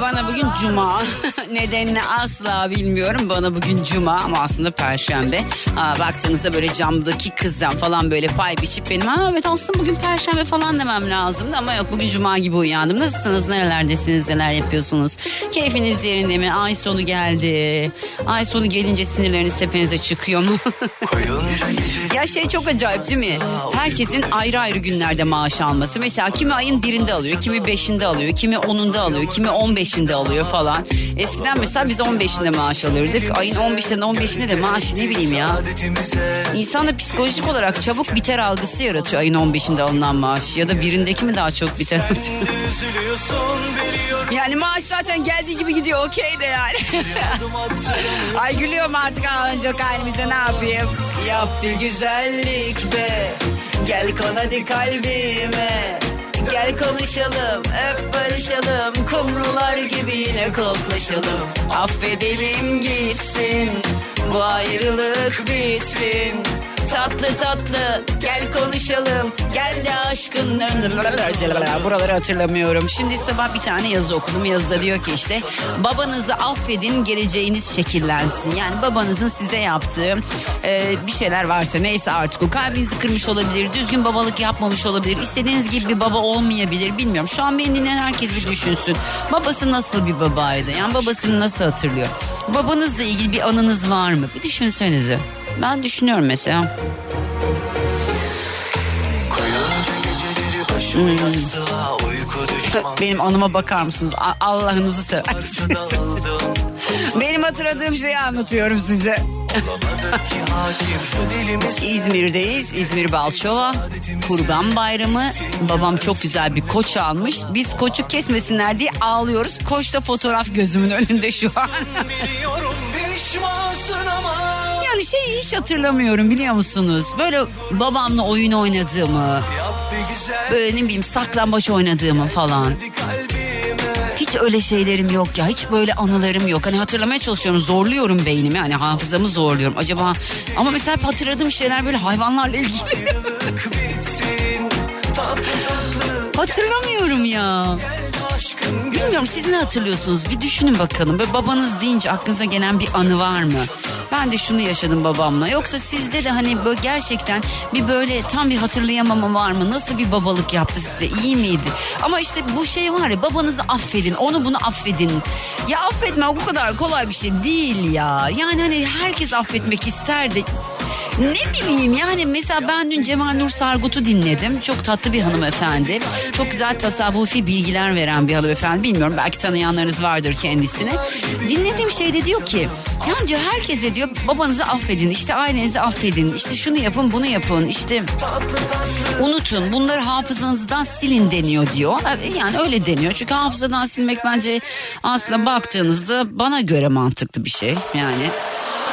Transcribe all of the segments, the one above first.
Bana bugün cuma. Nedenini asla bilmiyorum. Bana bugün cuma ama aslında perşembe. Ha, baktığınızda böyle camdaki kızdan falan böyle pay biçip benim ha evet aslında bugün perşembe falan demem lazımdı ama yok bugün cuma gibi uyandım. Nasılsınız? Nerelerdesiniz? Neler yapıyorsunuz? Keyfiniz yerinde mi? Ay sonu geldi. Ay sonu gelince sinirleriniz tepenize çıkıyor mu? ya şey çok acayip değil mi? Herkesin ayrı ayrı günlerde maaş alması. Mesela kimi ayın birinde alıyor, kimi beşinde alıyor, kimi onunda alıyor, kimi on beşinde alıyor falan. Eskiden mesela biz on beşinde maaş alırdık. Ayın on beşinde on beşinde de maaş ne bileyim ya. İnsanda psikolojik olarak çabuk biter algısı yaratıyor ayın on beşinde alınan maaş. Ya da birindeki mi daha çok biter? yani maaş zaten geldiği gibi gidiyor okey de yani. Ay gülüyorum artık ağlanacak halimize ne yapayım? Yap bir güzellik be. Gel kon hadi kalbime. Gel konuşalım, hep barışalım. Kumrular gibi yine koklaşalım. Affedelim gitsin, bu ayrılık bitsin. Tatlı tatlı. Gel konuşalım. Gel de aşkın buraları hatırlamıyorum. Şimdi sabah bir tane yazı okudum. Yazıda diyor ki işte babanızı affedin geleceğiniz şekillensin. Yani babanızın size yaptığı e, bir şeyler varsa neyse artık o. Kalbinizi kırmış olabilir düzgün babalık yapmamış olabilir istediğiniz gibi bir baba olmayabilir bilmiyorum. Şu an beni dinleyen herkes bir düşünsün. Babası nasıl bir babaydı? Yani babasını nasıl hatırlıyor? Babanızla ilgili bir anınız var mı? Bir düşünsenize. Ben düşünüyorum mesela. Hmm. Benim anıma bakar mısınız? Allah'ınızı seversiniz. Benim hatırladığım şeyi anlatıyorum size. İzmir'deyiz. İzmir Balçova. Kurban Bayramı. Babam çok güzel bir koç almış. Biz koçu kesmesinler diye ağlıyoruz. Koç da fotoğraf gözümün önünde şu an. Yani şeyi hiç hatırlamıyorum biliyor musunuz? Böyle babamla oyun oynadığımı, böyle ne bileyim saklambaç oynadığımı falan. Hiç öyle şeylerim yok ya. Hiç böyle anılarım yok. Hani hatırlamaya çalışıyorum. Zorluyorum beynimi. Hani hafızamı zorluyorum. Acaba ama mesela hatırladığım şeyler böyle hayvanlarla ilgili. Hatırlamıyorum ya. Bilmiyorum siz ne hatırlıyorsunuz? Bir düşünün bakalım. Böyle babanız deyince aklınıza gelen bir anı var mı? Ben de şunu yaşadım babamla. Yoksa sizde de hani böyle gerçekten bir böyle tam bir hatırlayamama var mı? Nasıl bir babalık yaptı size? İyi miydi? Ama işte bu şey var ya babanızı affedin. Onu bunu affedin. Ya affetme o kadar kolay bir şey değil ya. Yani hani herkes affetmek ister de ne bileyim yani mesela ben dün Cemal Nur Sargut'u dinledim. Çok tatlı bir hanımefendi. Çok güzel tasavvufi bilgiler veren bir hanımefendi. Bilmiyorum belki tanıyanlarınız vardır kendisini. Dinlediğim şeyde diyor ki yani diyor herkese diyor babanızı affedin işte ailenizi affedin işte şunu yapın bunu yapın işte unutun bunları hafızanızdan silin deniyor diyor. Yani öyle deniyor çünkü hafızadan silmek bence aslında baktığınızda bana göre mantıklı bir şey yani.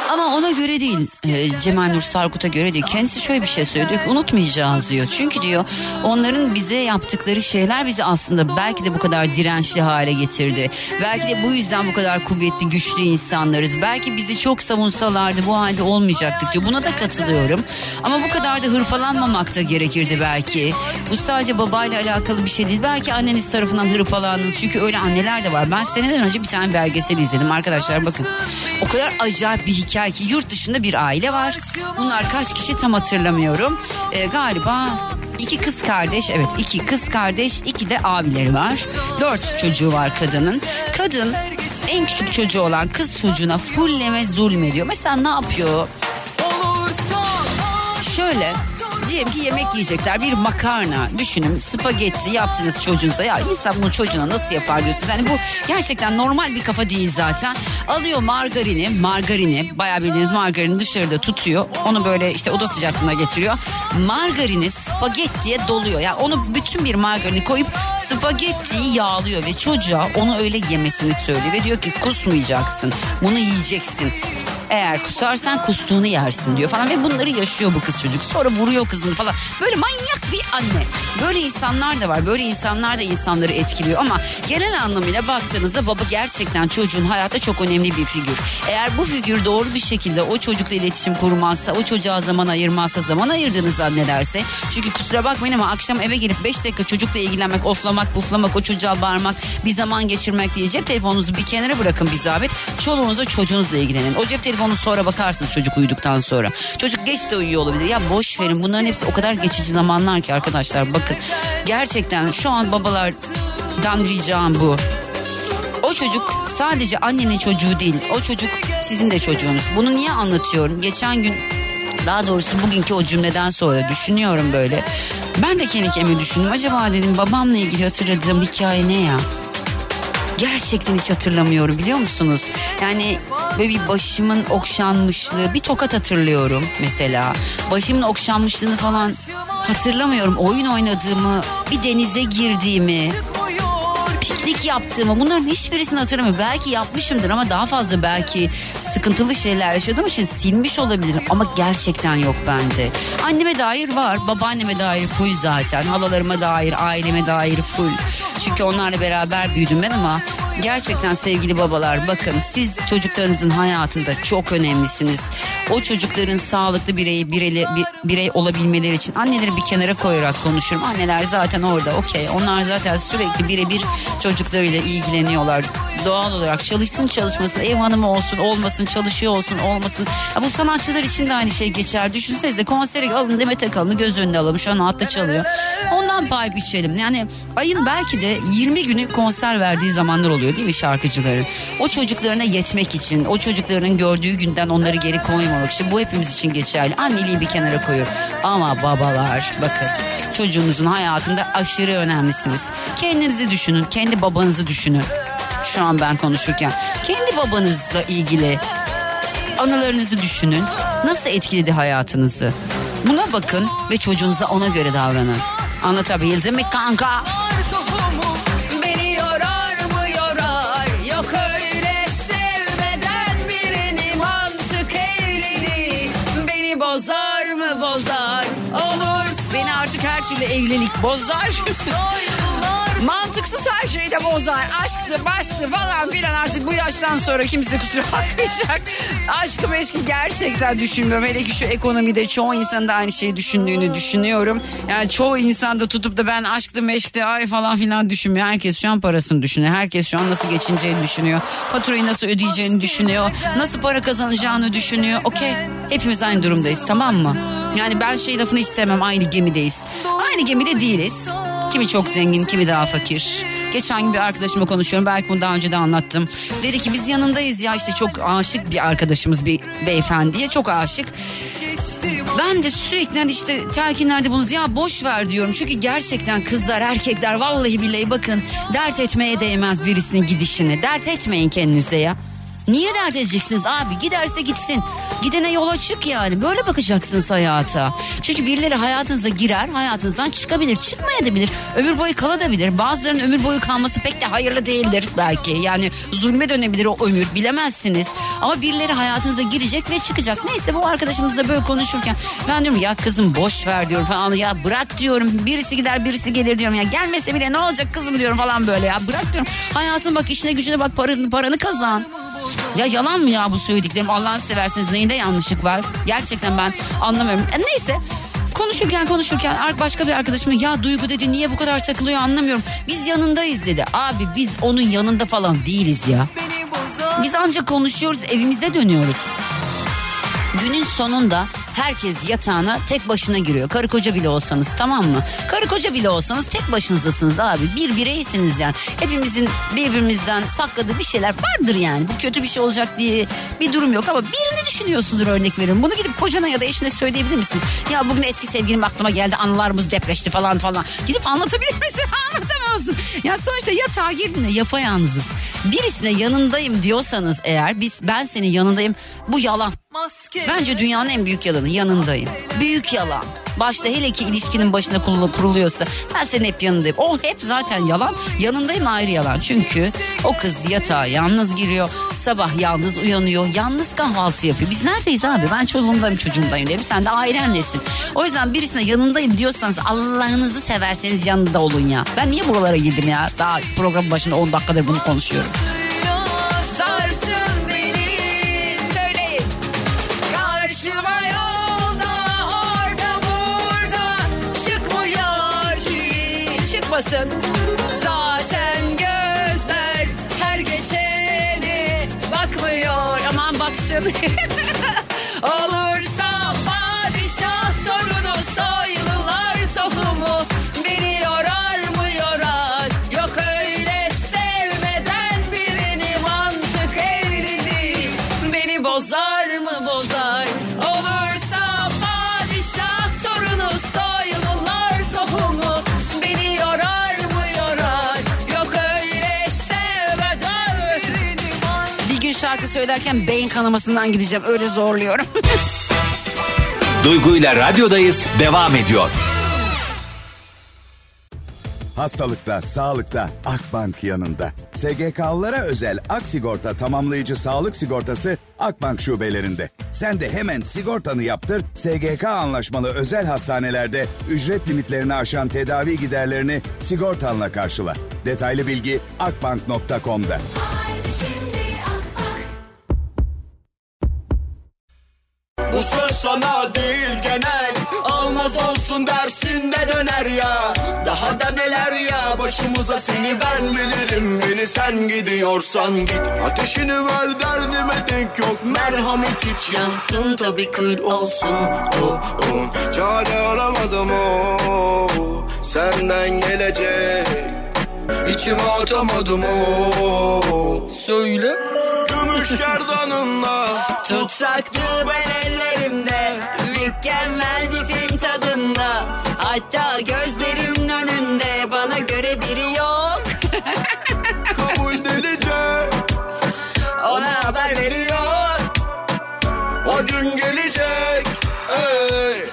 Ama ona göre değil e, Cemal Nur Sarkut'a göre değil. Kendisi şöyle bir şey söylüyor ki unutmayacağız diyor. Çünkü diyor onların bize yaptıkları şeyler bizi aslında belki de bu kadar dirençli hale getirdi. Belki de bu yüzden bu kadar kuvvetli güçlü insanlarız. Belki bizi çok savunsalardı bu halde olmayacaktık diyor. Buna da katılıyorum. Ama bu kadar da hırpalanmamak da gerekirdi belki. Bu sadece babayla alakalı bir şey değil. Belki anneniz tarafından hırpalandınız. Çünkü öyle anneler de var. Ben seneden önce bir tane belgesel izledim arkadaşlar bakın. O kadar acayip bir hikaye ki yurt dışında bir aile var. Bunlar kaç kişi tam hatırlamıyorum. Ee, galiba iki kız kardeş evet iki kız kardeş iki de abileri var. Dört çocuğu var kadının. Kadın en küçük çocuğu olan kız çocuğuna fulleme zulmediyor. Mesela ne yapıyor? Şöyle diyelim ki yemek yiyecekler bir makarna düşünün spagetti yaptınız çocuğunuza ya insan bunu çocuğuna nasıl yapar diyorsunuz. Yani bu gerçekten normal bir kafa değil zaten. Alıyor margarini margarini bayağı bildiğiniz margarini dışarıda tutuyor. Onu böyle işte oda sıcaklığına getiriyor. Margarini spagettiye doluyor. Yani onu bütün bir margarini koyup spagettiyi yağlıyor ve çocuğa onu öyle yemesini söylüyor. Ve diyor ki kusmayacaksın bunu yiyeceksin. Eğer kusarsan kustuğunu yersin diyor falan ve bunları yaşıyor bu kız çocuk. Sonra vuruyor kızını falan. Böyle manyak bir anne. Böyle insanlar da var. Böyle insanlar da insanları etkiliyor ama genel anlamıyla baktığınızda baba gerçekten çocuğun hayatta çok önemli bir figür. Eğer bu figür doğru bir şekilde o çocukla iletişim kurmazsa, o çocuğa zaman ayırmazsa, zaman ayırdığını zannederse. Çünkü kusura bakmayın ama akşam eve gelip 5 dakika çocukla ilgilenmek, oflamak, puflamak, o çocuğa bağırmak, bir zaman geçirmek diye cep telefonunuzu bir kenara bırakın bir zahmet. Çoluğunuzla çocuğunuzla ilgilenin. O cep telefonu sonra bakarsınız çocuk uyuduktan sonra. Çocuk geç de uyuyor olabilir. Ya boş verin bunların hepsi o kadar geçici zamanlar ki arkadaşlar bakın. Gerçekten şu an babalardan ricam bu. O çocuk sadece annenin çocuğu değil. O çocuk sizin de çocuğunuz. Bunu niye anlatıyorum? Geçen gün daha doğrusu bugünkü o cümleden sonra düşünüyorum böyle. Ben de kendi kendime düşündüm. Acaba dedim babamla ilgili hatırladığım hikaye ne ya? Gerçekten hiç hatırlamıyorum biliyor musunuz? Yani böyle bir başımın okşanmışlığı bir tokat hatırlıyorum mesela. Başımın okşanmışlığını falan hatırlamıyorum. Oyun oynadığımı, bir denize girdiğimi, piknik yaptığımı bunların hiçbirisini hatırlamıyorum. Belki yapmışımdır ama daha fazla belki sıkıntılı şeyler yaşadığım için silmiş olabilirim. Ama gerçekten yok bende. Anneme dair var, babaanneme dair full zaten. Halalarıma dair, aileme dair full. Çünkü onlarla beraber büyüdüm ben ama gerçekten sevgili babalar bakın siz çocuklarınızın hayatında çok önemlisiniz. O çocukların sağlıklı birey, birey, birey olabilmeleri için anneleri bir kenara koyarak konuşurum. Anneler zaten orada okey onlar zaten sürekli birebir çocuklarıyla ilgileniyorlar. Doğal olarak çalışsın çalışmasın ev hanımı olsun olmasın çalışıyor olsun olmasın. Ya bu sanatçılar için de aynı şey geçer. Düşünsenize konsere alın Demet Akalın'ı göz önüne alalım şu an hatta çalıyor. Ondan pay biçelim. Yani ayın belki de 20 günü konser verdiği zamanlar oluyor değil mi şarkıcıların? O çocuklarına yetmek için, o çocuklarının gördüğü günden onları geri koymamak için bu hepimiz için geçerli. Anneliği bir kenara koyuyor. Ama babalar bakın çocuğunuzun hayatında aşırı önemlisiniz. Kendinizi düşünün, kendi babanızı düşünün. Şu an ben konuşurken. Kendi babanızla ilgili anılarınızı düşünün. Nasıl etkiledi hayatınızı? Buna bakın ve çocuğunuza ona göre davranın. Anlatabildim mi kanka? Evlilik bozar. Mantıksız her şeyi de bozar. Aşktı, baştı falan filan artık bu yaştan sonra kimse kusura bakmayacak. Aşkı meşki gerçekten düşünmüyorum. Hele ki şu ekonomide çoğu insanın da aynı şeyi düşündüğünü düşünüyorum. Yani çoğu insan da tutup da ben aşktı meşkti ay falan filan düşünmüyor. Herkes şu an parasını düşünüyor. Herkes şu an nasıl geçineceğini düşünüyor. Faturayı nasıl ödeyeceğini düşünüyor. Nasıl para kazanacağını düşünüyor. Okey hepimiz aynı durumdayız tamam mı? Yani ben şey lafını hiç sevmem aynı gemideyiz. Aynı gemide değiliz. Kimi çok zengin, kimi daha fakir. Geçen gün bir arkadaşımla konuşuyorum. Belki bunu daha önce de anlattım. Dedi ki biz yanındayız ya işte çok aşık bir arkadaşımız bir beyefendiye. Çok aşık. Ben de sürekli hani işte telkinlerde bunu ya boş ver diyorum. Çünkü gerçekten kızlar erkekler vallahi billahi bakın dert etmeye değmez birisinin gidişini. Dert etmeyin kendinize ya. Niye dert edeceksiniz abi? Giderse gitsin. Gidene yola çık yani. Böyle bakacaksınız hayata. Çünkü birileri hayatınıza girer, hayatınızdan çıkabilir. Çıkmayabilir. Ömür boyu kalabilir. Bazılarının ömür boyu kalması pek de hayırlı değildir belki. Yani zulme dönebilir o ömür. Bilemezsiniz. Ama birileri hayatınıza girecek ve çıkacak. Neyse bu arkadaşımızla böyle konuşurken ben diyorum ya kızım boş ver diyorum falan. Ya bırak diyorum. Birisi gider birisi gelir diyorum. Ya gelmese bile ne olacak kızım diyorum falan böyle ya. Bırak diyorum. Hayatın bak işine gücüne bak paranı, paranı kazan. Ya yalan mı ya bu söylediklerim Allah'ını seversiniz neyinde yanlışlık var? Gerçekten ben anlamıyorum. E, neyse konuşurken konuşurken başka bir arkadaşım ya Duygu dedi niye bu kadar takılıyor anlamıyorum. Biz yanındayız dedi. Abi biz onun yanında falan değiliz ya. Biz ancak konuşuyoruz evimize dönüyoruz. Günün sonunda herkes yatağına tek başına giriyor. Karı koca bile olsanız tamam mı? Karı koca bile olsanız tek başınızdasınız abi. Bir bireysiniz yani. Hepimizin birbirimizden sakladığı bir şeyler vardır yani. Bu kötü bir şey olacak diye bir durum yok ama birini düşünüyorsundur örnek veriyorum. Bunu gidip kocana ya da eşine söyleyebilir misin? Ya bugün eski sevgilim aklıma geldi anılarımız depreşti falan falan. Gidip anlatabilir misin? Anlatamazsın. Ya sonuçta yatağa girdiğinde yapayalnızız. Birisine yanındayım diyorsanız eğer biz ben senin yanındayım bu yalan Bence dünyanın en büyük yalanı yanındayım. Büyük yalan. Başta hele ki ilişkinin başına kuruluyorsa ben senin hep yanındayım. O hep zaten yalan. Yanındayım ayrı yalan. Çünkü o kız yatağa yalnız giriyor. Sabah yalnız uyanıyor. Yalnız kahvaltı yapıyor. Biz neredeyiz abi? Ben çoluğumdayım çocuğumdayım derim. Sen de ailenlesin. O yüzden birisine yanındayım diyorsanız Allah'ınızı severseniz yanında olun ya. Ben niye buralara girdim ya? Daha programın başında 10 dakikadır bunu konuşuyorum. Sarsın ki çıkmasın. Zaten gözler her geçeni bakmıyor aman baksın. Olursa şarkı söylerken beyin kanamasından gideceğim öyle zorluyorum. Duygu ile radyodayız devam ediyor. Hastalıkta, sağlıkta Akbank yanında. SGK'lılara özel Ak Sigorta tamamlayıcı sağlık sigortası Akbank şubelerinde. Sen de hemen sigortanı yaptır, SGK anlaşmalı özel hastanelerde ücret limitlerini aşan tedavi giderlerini sigortanla karşıla. Detaylı bilgi akbank.com'da. Bu söz sana değil genel. Almaz olsun dersin de döner ya. Daha da neler ya başımıza seni ben bilirim. Beni sen gidiyorsan git. Ateşini ver derdime denk yok. Merhamet hiç yansın tabi kır olsun. Oh, oh. Çare aramadım o Senden gelecek. İçime atamadım o Söyle. Gümüş gerdanınla Tutsaktı ben ellerimde Mükemmel bir film tadında. Hatta gözlerimin önünde Bana göre biri yok. Kabul delice. Ona haber veriyor. O gün gelecek. Ey.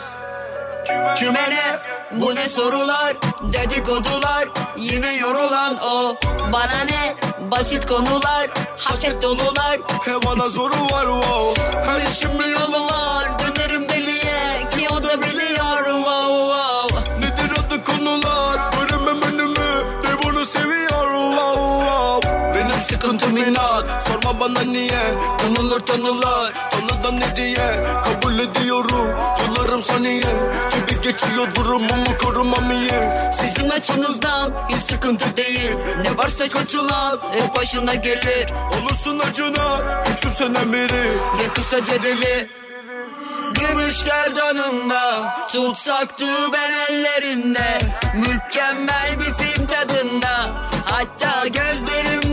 Kime ne bu ne sorular? Dedikodular. Yine yorulan o. Bana ne? Basit konular. Haset dolular. He bana zoru var wow. Şimdi yolu var. Dönerim deliye Ki o da biliyor sıkıntım inat Sorma bana niye? Tanılır tanılar. Tanıdan ne diye? Kabul ediyorum. Yıllarım saniye. Gibi geçiyor durumumu korumam iyi. Sizin açınızdan hiç sıkıntı değil. Ne varsa kaçılan hep başına gelir. Olursun acına Küçümsenen biri. Ve kısaca deli Gümüş gerdanında Tutsaktı ben ellerinde. Mükemmel bir film tadında. Hatta gözlerimin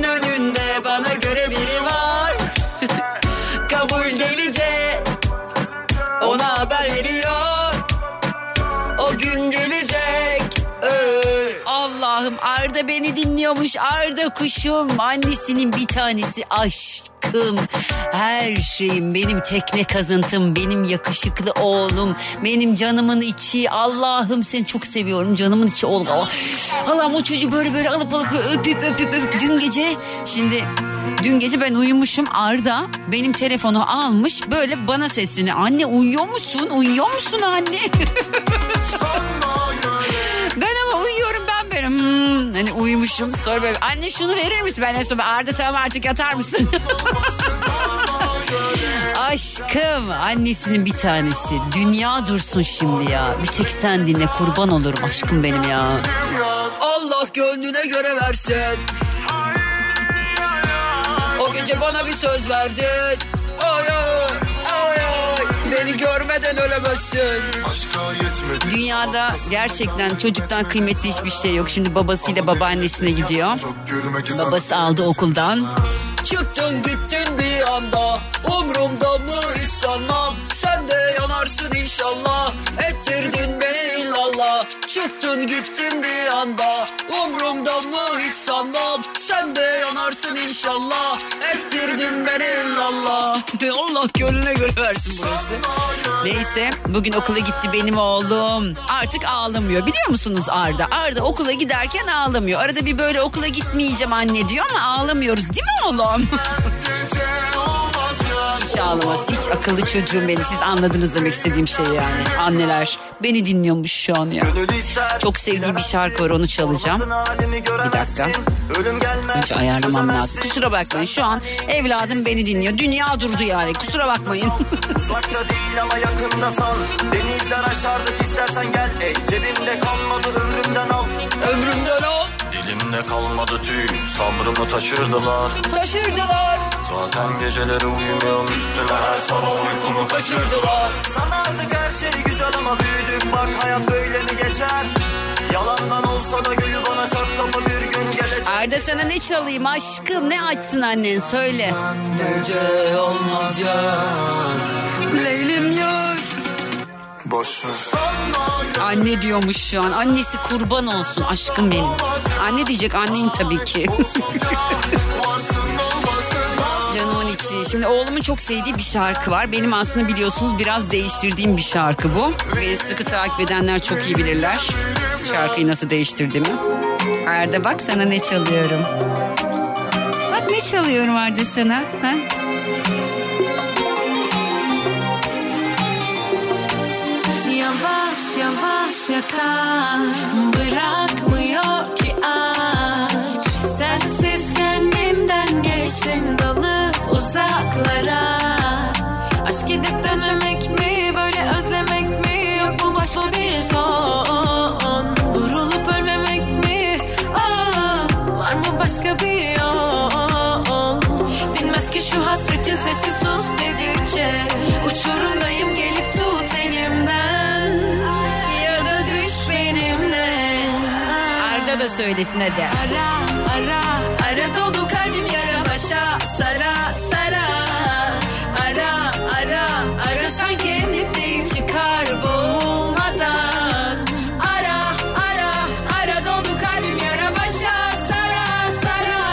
Gün gelecek. Ey. Allah'ım Arda beni dinliyormuş. Arda kuşum annesinin bir tanesi. Aşkım her şeyim benim tekne kazıntım benim yakışıklı oğlum benim canımın içi. Allah'ım seni çok seviyorum canımın içi Oh, Allah'ım o çocuğu böyle böyle alıp alıp öpüp öpüp öpüp. Dün gece şimdi dün gece ben uyumuşum Arda benim telefonu almış böyle bana sesleniyor anne uyuyor musun uyuyor musun anne Ben ama uyuyorum ben böyle hmm, hani uyumuşum. Sonra böyle anne şunu verir misin? Ben en son Arda tamam artık yatar mısın? Aşkım annesinin bir tanesi. Dünya dursun şimdi ya. Bir tek sen dinle kurban olurum aşkım benim ya. Allah gönlüne göre versin O gece bana bir söz verdin. Ay ay ay ay. Beni görmeden ölemezsin Dünyada gerçekten çocuktan kıymetli hiçbir şey yok. Şimdi babasıyla babaannesine gidiyor. Babası aldı okuldan. Çıktın gittin bir anda Umrumda mı hiç sanmam Sen de yanarsın inşallah Tuttun gittin bir anda Umrumda mı hiç sanmam Sen de yanarsın inşallah Ettirdin beni Allah Allah gönlüne göre versin burası. Neyse bugün okula gitti benim oğlum. Artık ağlamıyor biliyor musunuz Arda? Arda okula giderken ağlamıyor. Arada bir böyle okula gitmeyeceğim anne diyor ama ağlamıyoruz değil mi oğlum? Hiç ağlaması hiç akıllı çocuğum benim. Siz anladınız demek istediğim şey yani. Anneler beni dinliyormuş şu an ya. Çok sevdiği bir şarkı var onu çalacağım. Bir dakika. Hiç ayarlamam lazım. Kusura bakmayın şu an evladım beni dinliyor. Dünya durdu yani kusura bakmayın. Uzakta değil ama yakında sal Denizler aşardık istersen gel ey Cebimde kalmadı ömrümden al Ömrümden al Dilimde kalmadı tüy Sabrımı taşırdılar. Taşırdılar. Zaten geceleri uyumuyorum üstüne Her sabah uykumu kaçırdılar. Sanardık her şey güzel ama büyüdük. Bak hayat böyle mi geçer? Yalandan olsa da gülü bana çat kapı bir gün gelecek. Arda sana ne çalayım aşkım? Ne açsın annen? Söyle. Gece olmaz ya Leylim yar. Boş ver Anne diyormuş şu an. Annesi kurban olsun aşkım benim. Anne diyecek annen tabii ki. Canımın içi. Şimdi oğlumun çok sevdiği bir şarkı var. Benim aslında biliyorsunuz biraz değiştirdiğim bir şarkı bu. Beni sıkı takip edenler çok iyi bilirler. Şarkıyı nasıl değiştirdiğimi. Arda bak sana ne çalıyorum. Bak ne çalıyorum Arda sana. Ha? Yakar Bırakmıyor ki aşk. Sensiz kendimden geçtim dalıp uzaklara. Aşk gidip dönmemek mi böyle özlemek mi? Yok mu başka bir son. Vurulup ölmemek mi? Aa, Var mı başka bir yol? Dinmez ki şu hasretin sesi sus dedikçe. Uçurumdayım gelip tut da söylesin hadi. Ara ara ara doldu kalbim yara başa. Sara sara. Ara ara ara sanki en dipteyim çıkar boğulmadan Ara ara ara doldu kalbim yara başa. Sara sara.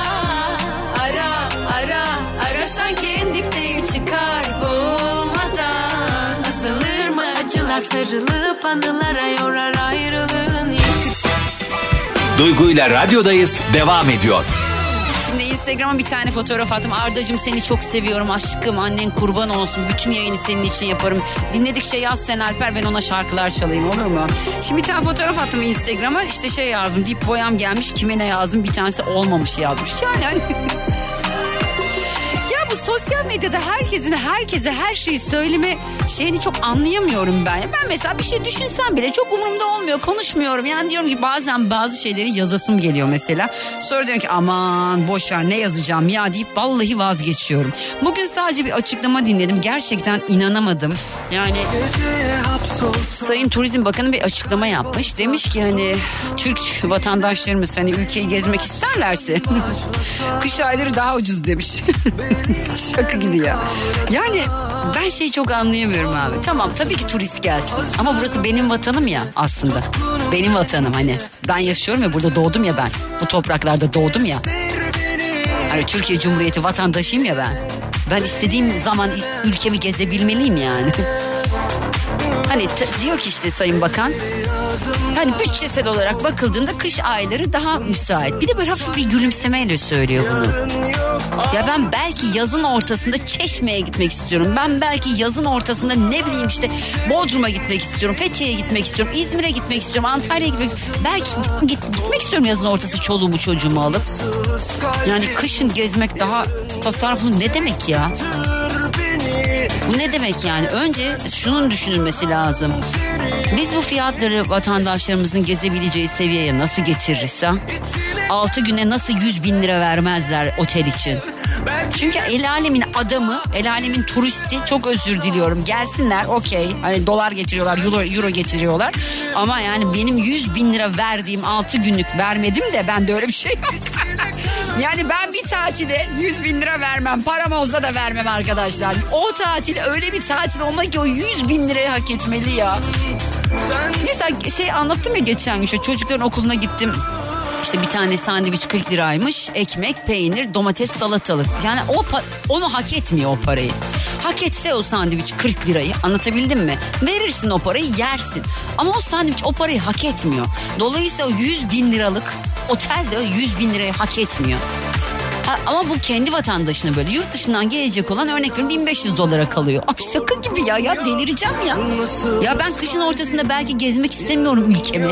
Ara ara ara sanki en dipteyim çıkar boğulmadan Asılır mı acılar sarılıp anılara yorar ayrılığın yükü Duygu ile radyodayız devam ediyor. Şimdi Instagram'a bir tane fotoğraf attım. Ardacığım seni çok seviyorum aşkım. Annen kurban olsun. Bütün yayını senin için yaparım. Dinledikçe yaz sen Alper ben ona şarkılar çalayım olur mu? Şimdi bir tane fotoğraf attım Instagram'a. İşte şey yazdım. Dip boyam gelmiş. Kime ne yazdım? Bir tanesi olmamış yazmış. Yani hani... Sosyal medyada herkesin herkese her şeyi söyleme şeyini çok anlayamıyorum ben. Ben mesela bir şey düşünsem bile çok umurumda olmuyor. Konuşmuyorum. Yani diyorum ki bazen bazı şeyleri yazasım geliyor mesela. Sonra diyorum ki aman boş ver ne yazacağım ya deyip vallahi vazgeçiyorum. Bugün sadece bir açıklama dinledim. Gerçekten inanamadım. Yani Sayın Turizm Bakanı bir açıklama yapmış. Demiş ki hani Türk vatandaşlarımız hani ülkeyi gezmek isterlerse kış ayları daha ucuz demiş. Şaka gibi ya. Yani ben şeyi çok anlayamıyorum abi. Tamam tabii ki turist gelsin. Ama burası benim vatanım ya aslında. Benim vatanım hani. Ben yaşıyorum ya burada doğdum ya ben. Bu topraklarda doğdum ya. Hani Türkiye Cumhuriyeti vatandaşıyım ya ben. Ben istediğim zaman ülkemi gezebilmeliyim yani. Hani diyor ki işte Sayın Bakan hani bütçesel olarak bakıldığında kış ayları daha müsait. Bir de böyle hafif bir gülümsemeyle söylüyor bunu. Ya ben belki yazın ortasında Çeşme'ye gitmek istiyorum. Ben belki yazın ortasında ne bileyim işte Bodrum'a gitmek istiyorum. Fethiye'ye gitmek istiyorum. İzmir'e gitmek istiyorum. Antalya'ya gitmek istiyorum. Belki git, gitmek istiyorum yazın ortası çoluğumu çocuğumu alıp. Yani kışın gezmek daha tasarruflu ne demek ya? Bu ne demek yani? Önce şunun düşünülmesi lazım. Biz bu fiyatları vatandaşlarımızın gezebileceği seviyeye nasıl getiririz ha? 6 güne nasıl 100 bin lira vermezler otel için? Çünkü el alemin adamı, el alemin turisti çok özür diliyorum. Gelsinler okey. Hani dolar getiriyorlar, euro, euro getiriyorlar. Ama yani benim 100 bin lira verdiğim 6 günlük vermedim de ben de öyle bir şey yok. yani ben bir tatile 100 bin lira vermem. Param olsa da vermem arkadaşlar. O tatil öyle bir tatil olmalı ki o 100 bin lirayı hak etmeli ya. Mesela şey anlattım ya geçen gün işte çocukların okuluna gittim. İşte bir tane sandviç 40 liraymış. Ekmek, peynir, domates, salatalık. Yani o onu hak etmiyor o parayı. Hak etse o sandviç 40 lirayı anlatabildim mi? Verirsin o parayı yersin. Ama o sandviç o parayı hak etmiyor. Dolayısıyla o 100 bin liralık otel de o 100 bin lirayı hak etmiyor. Ha, ama bu kendi vatandaşına böyle yurt dışından gelecek olan örnek veriyorum 1500 dolara kalıyor. Abi şaka gibi ya ya delireceğim ya. Ya ben kışın ortasında belki gezmek istemiyorum ülkemi.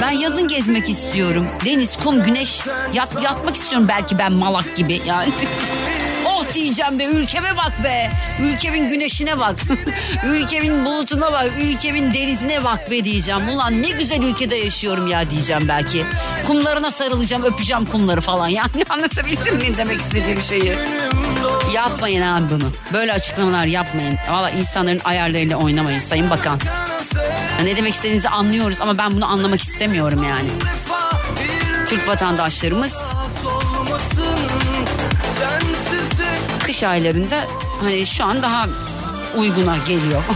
Ben yazın gezmek istiyorum. Deniz, kum, güneş yat, yatmak istiyorum belki ben malak gibi yani. Diyeceğim be ülkeme bak be. Ülkemin güneşine bak. ülkemin bulutuna bak. Ülkemin denizine bak be diyeceğim. Ulan ne güzel ülkede yaşıyorum ya diyeceğim belki. Kumlarına sarılacağım öpeceğim kumları falan. Yani anlatabildim mi demek istediğim şeyi? Yapmayın abi bunu. Böyle açıklamalar yapmayın. Valla insanların ayarlarıyla oynamayın Sayın Bakan. Ya ne demek istediğinizi anlıyoruz ama ben bunu anlamak istemiyorum yani. Türk vatandaşlarımız kış aylarında hani şu an daha uyguna geliyor.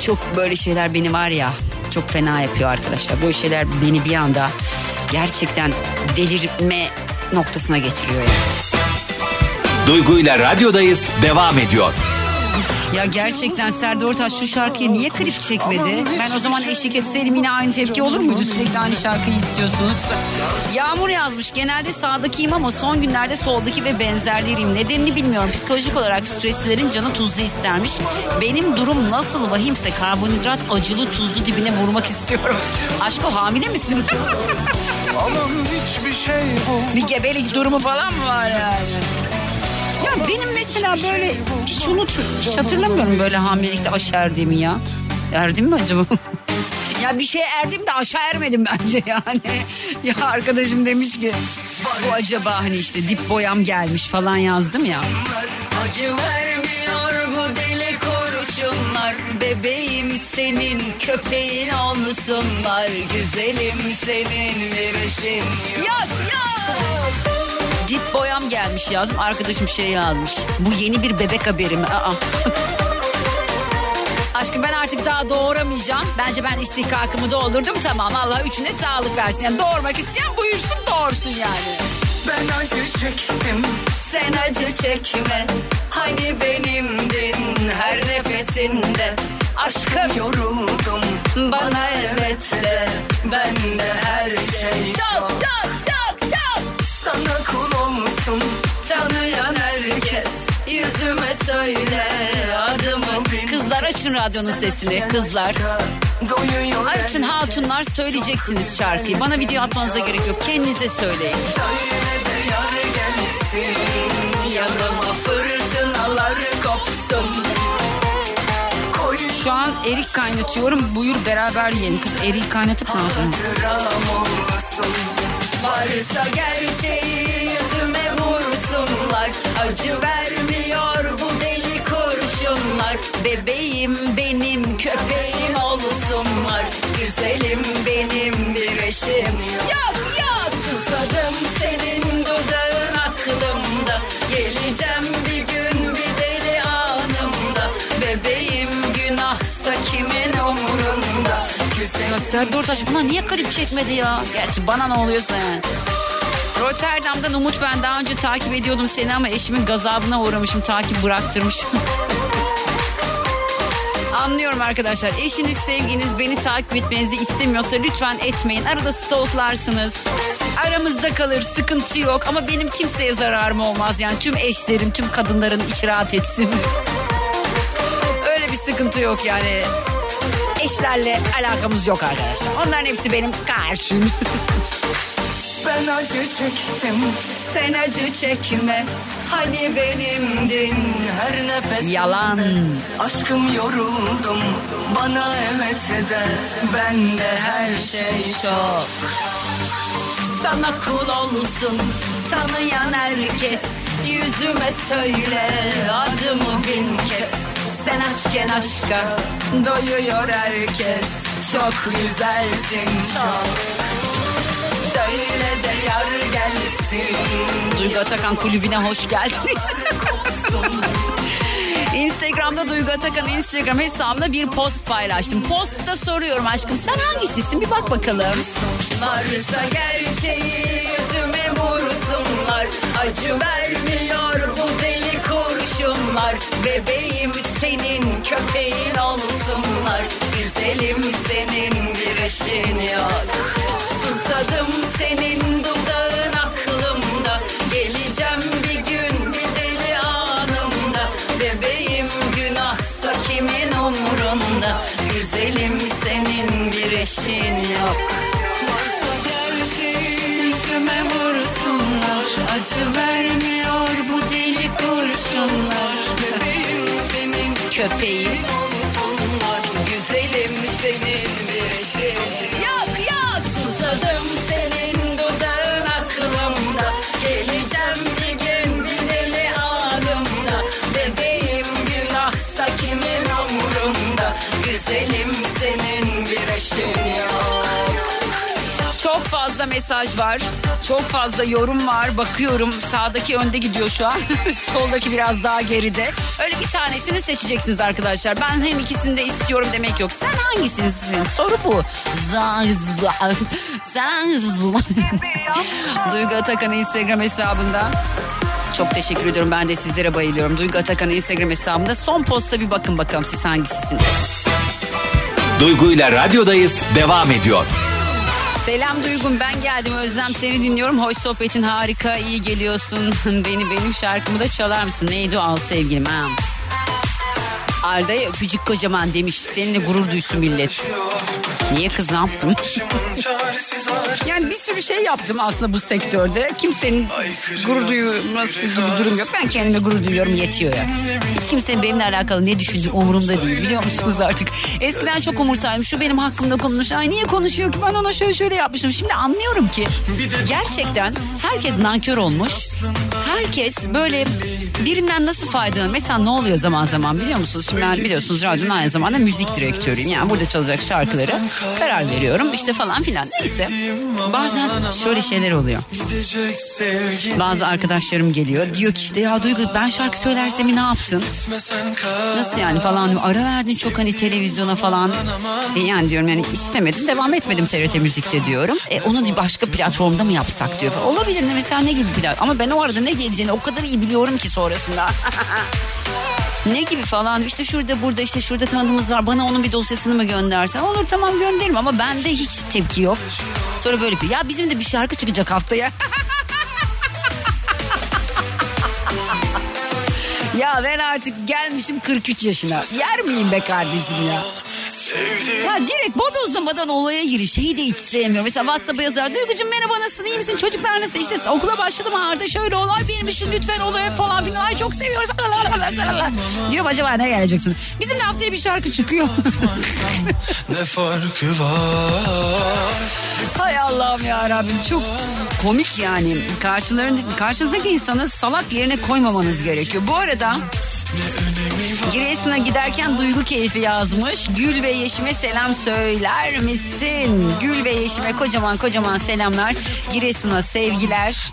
çok böyle şeyler beni var ya çok fena yapıyor arkadaşlar. Böyle şeyler beni bir anda gerçekten delirme noktasına getiriyor yani. Duygu ile radyodayız devam ediyor. Ya gerçekten Serdar Ortaç şu şarkıya niye klip çekmedi? Ben o zaman eşlik etseydim yine aynı tepki olur muydu? Sürekli aynı şarkıyı istiyorsunuz. Yağmur yazmış. Genelde sağdakiyim ama son günlerde soldaki ve benzerleriyim. Nedenini bilmiyorum. Psikolojik olarak streslilerin canı tuzlu istermiş. Benim durum nasıl vahimse karbonhidrat acılı tuzlu dibine vurmak istiyorum. Aşko hamile misin? Bir gebelik durumu falan mı var yani? Ya benim mesela böyle hiç unut, hiç hatırlamıyorum böyle hamilelikte aşağı erdiğimi ya. Erdim mi acaba? ya bir şey erdim de aşağı ermedim bence yani. Ya arkadaşım demiş ki bu acaba hani işte dip boyam gelmiş falan yazdım ya. Acı vermiyor bu deli kurşunlar Bebeğim senin köpeğin olsunlar Güzelim senin verişin Yaz yaz Dip boyam gelmiş yazdım. Arkadaşım şey yazmış. Bu yeni bir bebek haberi mi? Aa. Aşkım ben artık daha doğuramayacağım. Bence ben istihkakımı doldurdum tamam. Allah üçüne sağlık versin. Yani doğurmak isteyen buyursun doğursun yani. Ben acı çektim Sen acı çekme. Hani benimdin her nefesinde. Aşkım Yoruldum bana evet de. Ben de her şey Çok çok çok çok. Olsun Tanıyan herkes yüzüme söyle adımı. Kızlar açın radyonun sesini kızlar. Açın hatunlar söyleyeceksiniz şarkıyı. Bana video atmanıza gerek yok. Kendinize söyleyin. Söyle de yar gelsin Yanıma fırtınalar kopsun. Şu an erik kaynatıyorum. Buyur beraber yiyelim. Kız eriği kaynatıp ne olsun Varsa gerçeği vursunlar Acı vermiyor bu deli kurşunlar. Bebeğim benim köpeğim olsunlar. Güzelim benim bir eşim. Yok yok. Susadım senin dudağın aklımda. Geleceğim bir gün bir deli anımda. Bebeğim günahsa kimin umurunda ya Serdar Ortaç buna niye klip çekmedi ya? Gerçi bana ne oluyorsa yani. Rotterdam'dan Umut ben daha önce takip ediyordum seni ama eşimin gazabına uğramışım takip bıraktırmışım. Anlıyorum arkadaşlar. Eşiniz, sevginiz beni takip etmenizi istemiyorsa lütfen etmeyin. Arada stalklarsınız. Aramızda kalır, sıkıntı yok ama benim kimseye zararım olmaz. Yani tüm eşlerin, tüm kadınların içi rahat etsin. Öyle bir sıkıntı yok yani. Eşlerle alakamız yok arkadaşlar. Onların hepsi benim karşım. Ben acı çektim Sen acı çekme. Hani benimdin. her nefes Yalan. Aşkım yoruldum bana evet de ben de her şey çok. Sana kul olsun tanıyan herkes Yüzüme söyle adımı bin kez Sen açken aşka doyuyor herkes Çok güzelsin çok Söyle de yar gelsin Duygu Atakan kulübüne hoş geldiniz. Instagram'da Duygu Atakan Instagram hesabımda bir post paylaştım. Postta soruyorum aşkım sen hangisisin bir bak bakalım. Varsa gerçeği yüzüme vursunlar Acı vermiyor bu deli kurşunlar Bebeğim senin köpeğin olsunlar Güzelim senin bir eşin yok. Susadım senin dudağın aklımda. Geleceğim bir gün bir deli anımda. Bebeğim günahsa kimin umrunda? Güzelim senin bir eşin yok. Varsa yüzüme vursunlar. Acı vermiyor bu deli kurşunlar. Bebeğim senin Köpeğim. Fazla mesaj var. Çok fazla yorum var. Bakıyorum sağdaki önde gidiyor şu an. Soldaki biraz daha geride. Öyle bir tanesini seçeceksiniz arkadaşlar. Ben hem ikisini de istiyorum demek yok. Sen hangisisin? Soru bu. Zan zan. Sen. Duygu Atakan Instagram hesabında. Çok teşekkür ediyorum. Ben de sizlere bayılıyorum. Duygu Atakan Instagram hesabında. Son posta bir bakın bakalım siz hangisisiniz. Duygu ile radyodayız devam ediyor. Selam Duygum ben geldim Özlem seni dinliyorum. Hoş sohbetin harika iyi geliyorsun. Beni benim şarkımı da çalar mısın? Neydi o al sevgilim ha? Arda'ya öpücük kocaman demiş. Seninle gurur duysun millet. Niye kız ne yaptım? yani bir sürü şey yaptım aslında bu sektörde. Kimsenin gurur duyması gibi durum yok. Ben kendime gurur duyuyorum yetiyor ya. Hiç kimsenin benimle alakalı ne düşündüğü umurumda değil biliyor musunuz artık. Eskiden çok umursaydım. Şu benim hakkımda konuşmuş. Ay niye konuşuyor ki ben ona şöyle şöyle yapmışım. Şimdi anlıyorum ki gerçekten herkes nankör olmuş. Herkes böyle birinden nasıl faydalanır? Mesela ne oluyor zaman zaman biliyor musunuz? Şimdi ben biliyorsunuz radyonun aynı zamanda müzik direktörüyüm. Yani burada çalacak şarkıları karar veriyorum işte falan filan. Neyse bazen şöyle şeyler oluyor. Bazı arkadaşlarım geliyor. Diyor ki işte ya Duygu ben şarkı söylersem ne yaptın? Nasıl yani falan. Ara verdin çok hani televizyona falan. E yani diyorum yani istemedim devam etmedim TRT Müzik'te diyorum. E onu bir başka platformda mı yapsak diyor. Olabilir ne mesela ne gibi plan? Ama ben o arada ne geleceğini o kadar iyi biliyorum ki sonrasında. Ne gibi falan işte şurada burada işte şurada tanıdığımız var bana onun bir dosyasını mı göndersen olur tamam gönderirim ama bende hiç tepki yok. Sonra böyle bir ya bizim de bir şarkı çıkacak haftaya. ya ben artık gelmişim 43 yaşına. Yer miyim be kardeşim ya? Ya direkt bodozlamadan olaya giriş. Şeyi de hiç sevmiyorum. Mesela WhatsApp'a yazar. Duygucuğum merhaba nasılsın iyi misin? Çocuklar nasıl? İşte okula başladım Arda şöyle olay için lütfen olay falan filan. Ay çok seviyoruz. Diyorum acaba ne geleceksin? Bizim de haftaya bir şarkı çıkıyor. ne farkı var? Hay Allah'ım ya Rabbim çok komik yani. Karşılarında, karşınızdaki insanı salak yerine koymamanız gerekiyor. Bu arada Giresun'a giderken duygu keyfi yazmış. Gül ve Yeşim'e selam söyler misin? Gül ve Yeşim'e kocaman kocaman selamlar. Giresun'a sevgiler.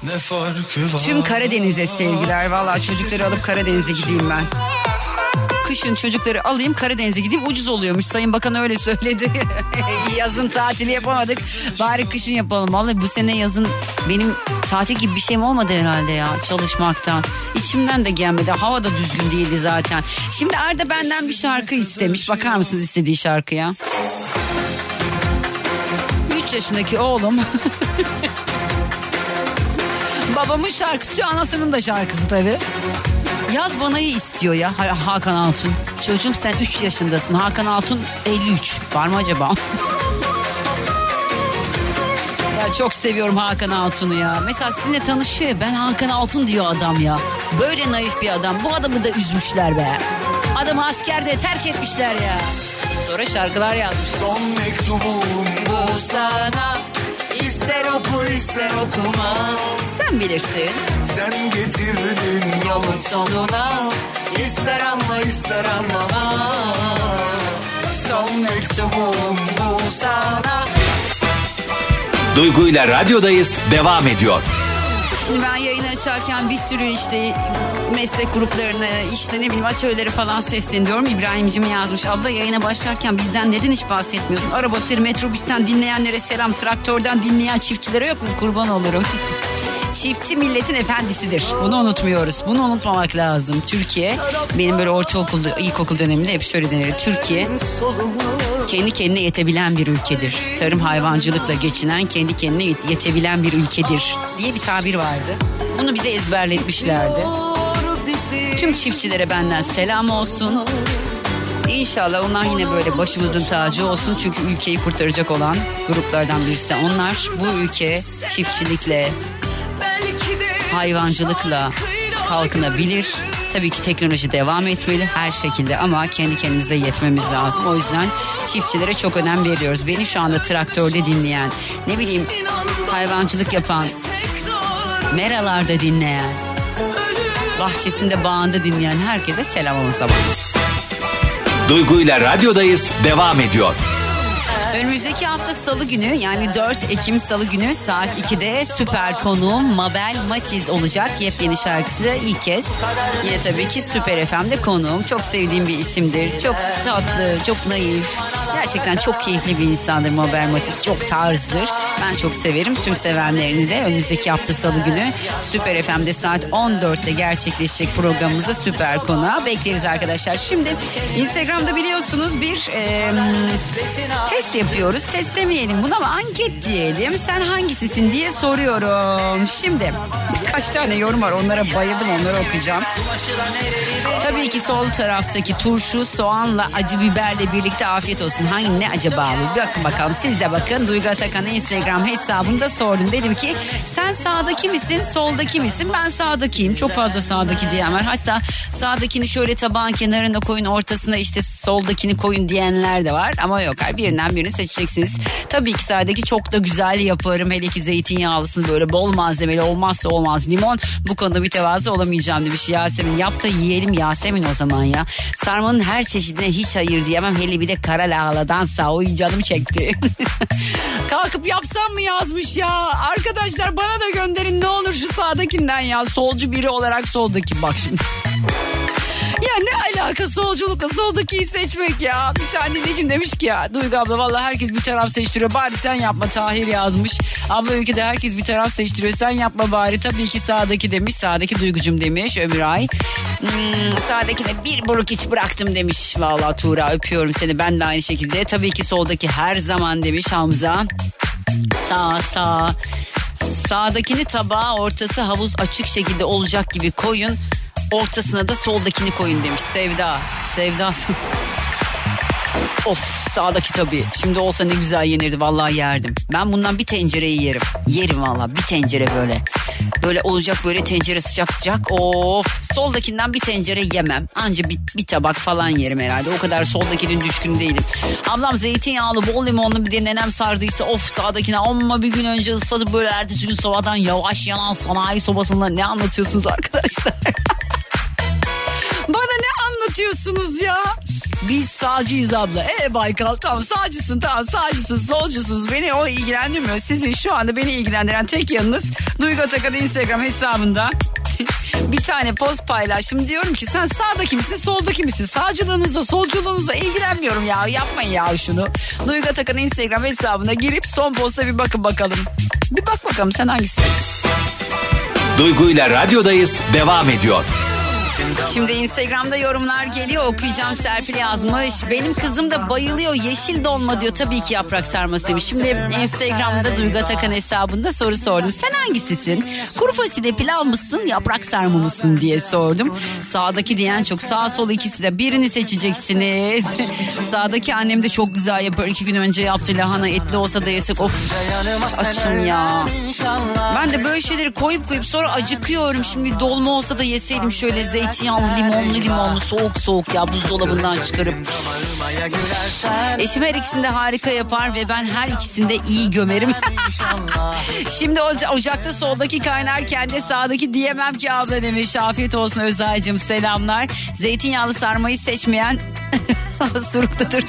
Tüm Karadeniz'e sevgiler. Vallahi çocukları alıp Karadeniz'e gideyim ben. Kışın çocukları alayım Karadeniz'e gideyim ucuz oluyormuş. Sayın Bakan öyle söyledi. yazın tatili yapamadık. Bari kışın yapalım. Vallahi bu sene yazın benim tatil gibi bir şeyim olmadı herhalde ya çalışmaktan. İçimden de gelmedi. Hava da düzgün değildi zaten. Şimdi Arda benden bir şarkı istemiş. Bakar mısınız istediği şarkıya? 3 yaşındaki oğlum babamın şarkısı anasının da şarkısı tabii. Yaz banayı istiyor ya Ha- Hakan Altun. Çocuğum sen 3 yaşındasın. Hakan Altun 53. Var mı acaba? ya çok seviyorum Hakan Altun'u ya. Mesela sizinle tanışıyor ben Hakan Altun diyor adam ya. Böyle naif bir adam. Bu adamı da üzmüşler be. Adamı askerde terk etmişler ya. Sonra şarkılar yazmış. Son mektubum Bu sana ister oku ister okuma. Sen bilirsin. sen getirdin Yolun sonuna İster anla ister anlama Son mektubum bu sana Duygu ile radyodayız devam ediyor. Şimdi ben yayını açarken bir sürü işte meslek gruplarını işte ne bileyim atölyeleri falan sesleniyorum. İbrahim'cim yazmış. Abla yayına başlarken bizden neden hiç bahsetmiyorsun? Araba, tır, metrobüsten dinleyenlere selam. Traktörden dinleyen çiftçilere yok mu? Kurban olurum. Çiftçi milletin efendisidir. Bunu unutmuyoruz. Bunu unutmamak lazım. Türkiye benim böyle ortaokul, ilkokul döneminde hep şöyle denir. Türkiye kendi kendine yetebilen bir ülkedir. Tarım hayvancılıkla geçinen kendi kendine yetebilen bir ülkedir diye bir tabir vardı. Bunu bize ezberletmişlerdi. Tüm çiftçilere benden selam olsun. İnşallah onlar yine böyle başımızın tacı olsun. Çünkü ülkeyi kurtaracak olan gruplardan birisi onlar. Bu ülke çiftçilikle, hayvancılıkla kalkınabilir. Tabii ki teknoloji devam etmeli her şekilde ama kendi kendimize yetmemiz lazım. O yüzden çiftçilere çok önem veriyoruz. Beni şu anda traktörde dinleyen, ne bileyim hayvancılık yapan, meralarda dinleyen, bahçesinde bağında dinleyen herkese selam olsun. Duygu ile radyodayız devam ediyor. Önümüzdeki hafta salı günü yani 4 Ekim salı günü saat 2'de süper konuğum Mabel Matiz olacak. Yepyeni şarkısı ilk kez. Yine tabii ki Süper FM'de konuğum. Çok sevdiğim bir isimdir. Çok tatlı, çok naif. Gerçekten çok keyifli bir insandır Mabel Matiz. Çok tarzdır. Ben çok severim. Tüm sevenlerini de önümüzdeki hafta salı günü Süper FM'de saat 14'te gerçekleşecek programımıza süper konuğa bekleriz arkadaşlar. Şimdi Instagram'da biliyorsunuz bir e, test yapıyoruz. Test demeyelim buna ama anket diyelim. Sen hangisisin diye soruyorum. Şimdi birkaç tane yorum var. Onlara bayıldım. Onları okuyacağım. Tabii ki sol taraftaki turşu, soğanla, acı biberle birlikte afiyet olsun. Hangi ne acaba bu? Bakın bakalım. Siz de bakın. Duygu Atakan'ın Instagram hesabında sordum. Dedim ki sen sağdaki misin, soldaki misin? Ben sağdakiyim. Çok fazla sağdaki diyen var. Hatta sağdakini şöyle tabağın kenarına koyun, ortasına işte soldakini koyun diyenler de var. Ama yok. Her birinden birini seçeceksiniz. Tabii ki sağdaki çok da güzel yaparım. Hele ki zeytinyağlısın böyle bol malzemeli olmazsa olmaz. Limon bu konuda mütevazı olamayacağım demiş Yasemin. Yap da yiyelim Yasemin o zaman ya. Sarmanın her çeşidine hiç hayır diyemem. Hele bir de kara lahanadansa o canım çekti. Kalkıp yapsam mı yazmış ya. Arkadaşlar bana da gönderin ne olur şu sağdakinden ya. Solcu biri olarak soldaki bak şimdi. Ya ne alaka solculukla soldakiyi seçmek ya. Bir tane dinleyicim demiş ki ya Duygu abla valla herkes bir taraf seçtiriyor. Bari sen yapma Tahir yazmış. Abla ülkede herkes bir taraf seçtiriyor. Sen yapma bari. Tabii ki sağdaki demiş. Sağdaki Duygucum demiş Ömüray. Hmm, sağdakine bir buruk iç bıraktım demiş. Valla Tuğra öpüyorum seni. Ben de aynı şekilde. Tabii ki soldaki her zaman demiş Hamza. Sağ sağ. Sağdakini tabağa ortası havuz açık şekilde olacak gibi koyun. Ortasına da soldakini koyun demiş Sevda. Sevda. Of sağdaki tabii. Şimdi olsa ne güzel yenirdi vallahi yerdim. Ben bundan bir tencereyi yerim. Yerim vallahi bir tencere böyle. Böyle olacak böyle tencere sıcak sıcak. Of soldakinden bir tencere yemem. Anca bir, bir tabak falan yerim herhalde. O kadar soldakinin düşkün değilim. Ablam zeytinyağlı bol limonlu bir de nenem sardıysa of sağdakine amma bir gün önce ıslatıp böyle ertesi gün sobadan yavaş yanan sanayi sobasında ne anlatıyorsunuz arkadaşlar? Anlatıyorsunuz ya? Biz sağcıyız abla. E Baykal tamam sağcısın tamam sağcısın solcusunuz. Beni o ilgilendirmiyor. Sizin şu anda beni ilgilendiren tek yanınız Duygu Atakan Instagram hesabında bir tane post paylaştım. Diyorum ki sen sağdaki misin soldaki misin? Sağcılığınızla solculuğunuzla ilgilenmiyorum ya. Yapmayın ya şunu. Duygu Atakan Instagram hesabına girip son posta bir bakın bakalım. Bir bak bakalım sen hangisisin? Duygu ile radyodayız devam ediyor. Şimdi Instagram'da yorumlar geliyor okuyacağım Serpil yazmış. Benim kızım da bayılıyor yeşil dolma diyor tabii ki yaprak sarması demiş. Şimdi Instagram'da Duygu Atakan hesabında soru sordum. Sen hangisisin? Kuru fasulye pilav mısın yaprak sarma mısın diye sordum. Sağdaki diyen çok sağ sol ikisi de birini seçeceksiniz. Sağdaki annem de çok güzel yapıyor. İki gün önce yaptı lahana etli olsa da yesek of açım ya. Ben de böyle şeyleri koyup koyup sonra acıkıyorum. Şimdi dolma olsa da yeseydim şöyle zeytinyağlı limonlu limonlu soğuk soğuk ya buzdolabından çıkarıp. Eşim her ikisini de harika yapar ve ben her ikisini de iyi gömerim. Şimdi oca- ocakta soldaki kaynarken de sağdaki diyemem ki abla demiş. Afiyet olsun Özay'cığım selamlar. Zeytinyağlı sarmayı seçmeyen suruktadır.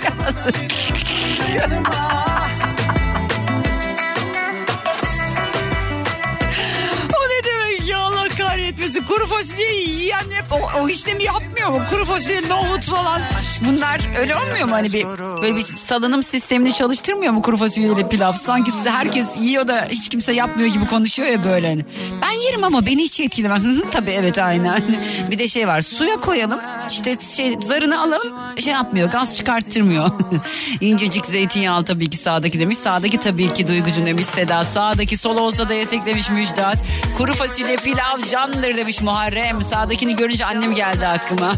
Kuru fasulyeyi yiyen hep o, o işlemi yapmıyor mu? Kuru fasulye, nohut falan. Bunlar öyle olmuyor mu? Hani bir böyle bir salınım sistemini çalıştırmıyor mu kuru fasulyeyle pilav? Sanki herkes yiyor da hiç kimse yapmıyor gibi konuşuyor ya böyle hani. Ben yerim ama beni hiç etkilemez. Tabii evet aynen. Bir de şey var suya koyalım işte şey zarını alalım şey yapmıyor gaz çıkarttırmıyor. İncecik zeytinyağı tabii ki sağdaki demiş. Sağdaki tabii ki duygucu demiş Seda. Sağdaki sol olsa da yesek demiş Müjdat. Kuru fasulye pilav candır demiş Muharrem. Sağdakini görünce annem geldi aklıma.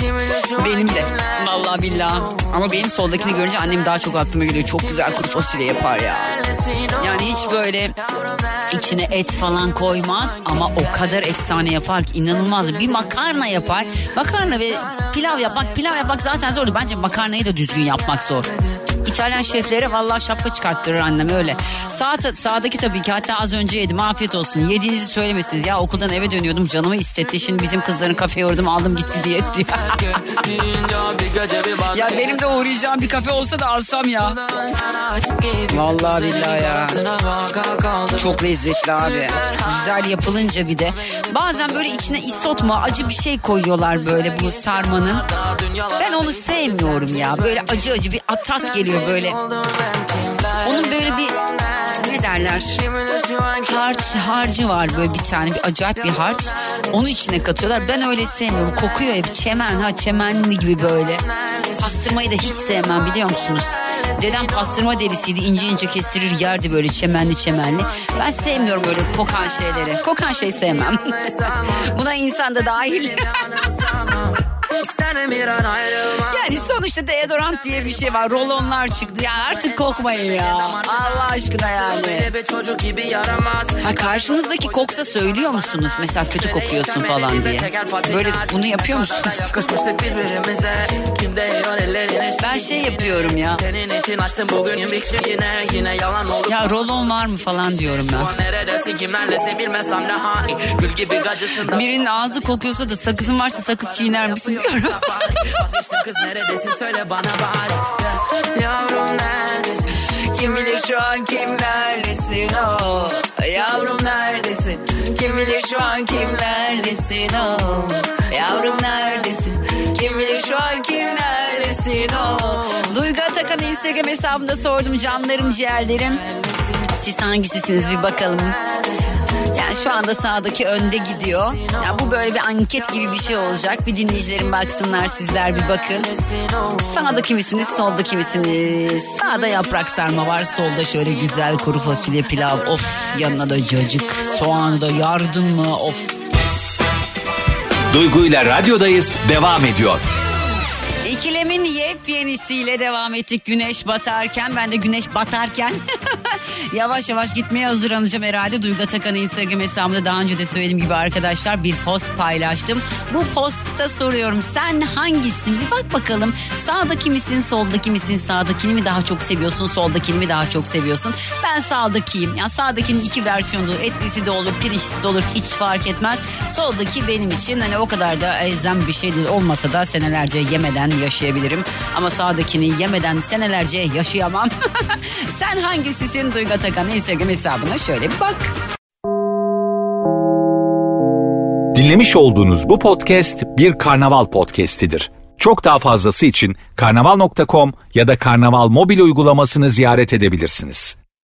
benim de. Vallahi billahi. Ama benim soldakini görünce annem daha çok aklıma geliyor. Çok güzel kuru fasulye yapar ya. Yani hiç böyle içine et falan koymaz ama o kadar efsane yapar ki inanılmaz. Bir makarna yapar. Makarna ve pilav yapmak, pilav yapmak zaten zordu. Bence makarnayı da düzgün yapmak zor. İtalyan şeflere vallahi şapka çıkarttırır annem öyle. Sağ, sağdaki tabii ki hatta az önce yedim afiyet olsun. Yediğinizi söylemesiniz. Ya okuldan eve dönüyordum canımı istetti. Şimdi bizim kızların kafeye uğradım aldım gitti diye etti. ya benim de uğrayacağım bir kafe olsa da alsam ya. Vallahi billahi ya. Çok lezzetli abi. Güzel yapılınca bir de. Bazen böyle içine isot mu acı bir şey koyuyorlar böyle bu sarmanın. Ben onu sevmiyorum ya. Böyle acı acı bir tat geliyor böyle. Onun böyle bir ne derler? Harç, harcı var böyle bir tane bir acayip bir harç. Onu içine katıyorlar. Ben öyle sevmiyorum. Kokuyor hep çemen ha çemenli gibi böyle. Pastırmayı da hiç sevmem biliyor musunuz? Dedem pastırma delisiydi. ince ince kestirir yerdi böyle çemenli çemenli. Ben sevmiyorum böyle kokan şeyleri. Kokan şey sevmem. Buna insan da dahil. Yani sonuçta deodorant diye bir şey var. Rolonlar çıktı. Ya artık kokmayın ya. Allah aşkına yani. Ha karşınızdaki koksa söylüyor musunuz? Mesela kötü kokuyorsun falan diye. Böyle bunu yapıyor musunuz? Ben şey yapıyorum ya. Ya rolon var mı falan diyorum ben. Birinin ağzı kokuyorsa da sakızın varsa sakız çiğner misin diyorum. kız neredesin? Söyle bana bari. Yavrum neredesin? Kim bilir şu an kimlerlesin o Yavrum neredesin? Kim bilir şu an kimlerlesin o Yavrum neredesin? Kim bilir şu an kimlerlesin o Duygu Atakan Instagram hesabımda sordum canlarım ciğerlerim. Siz hangisisiniz bir bakalım yani şu anda sağdaki önde gidiyor. Yani bu böyle bir anket gibi bir şey olacak. Bir dinleyicilerin baksınlar sizler bir bakın. Sağdaki misiniz, soldaki misiniz? Sağda yaprak sarma var, solda şöyle güzel kuru fasulye pilav. Of yanına da cacık, soğanı da yardın mı? Of. Duygu ile radyodayız devam ediyor. İkilemin yepyenisiyle devam ettik güneş batarken. Ben de güneş batarken yavaş yavaş gitmeye hazırlanacağım herhalde. Duygu Atakan'ın Instagram hesabımda daha önce de söylediğim gibi arkadaşlar bir post paylaştım. Bu postta soruyorum sen hangisin bir bak bakalım. Sağdaki misin soldaki misin sağdakini mi daha çok seviyorsun soldakini mi daha çok seviyorsun. Ben sağdakiyim. Ya sağdakinin iki versiyonu. Etlisi de olur pirinçlisi de olur hiç fark etmez. Soldaki benim için hani o kadar da elzem bir şey değil. Olmasa da senelerce yemeden yaşayabilirim. Ama sağdakini yemeden senelerce yaşayamam. Sen hangisisin Duygu Atakan Instagram hesabına şöyle bir bak. Dinlemiş olduğunuz bu podcast bir karnaval podcastidir. Çok daha fazlası için karnaval.com ya da karnaval mobil uygulamasını ziyaret edebilirsiniz.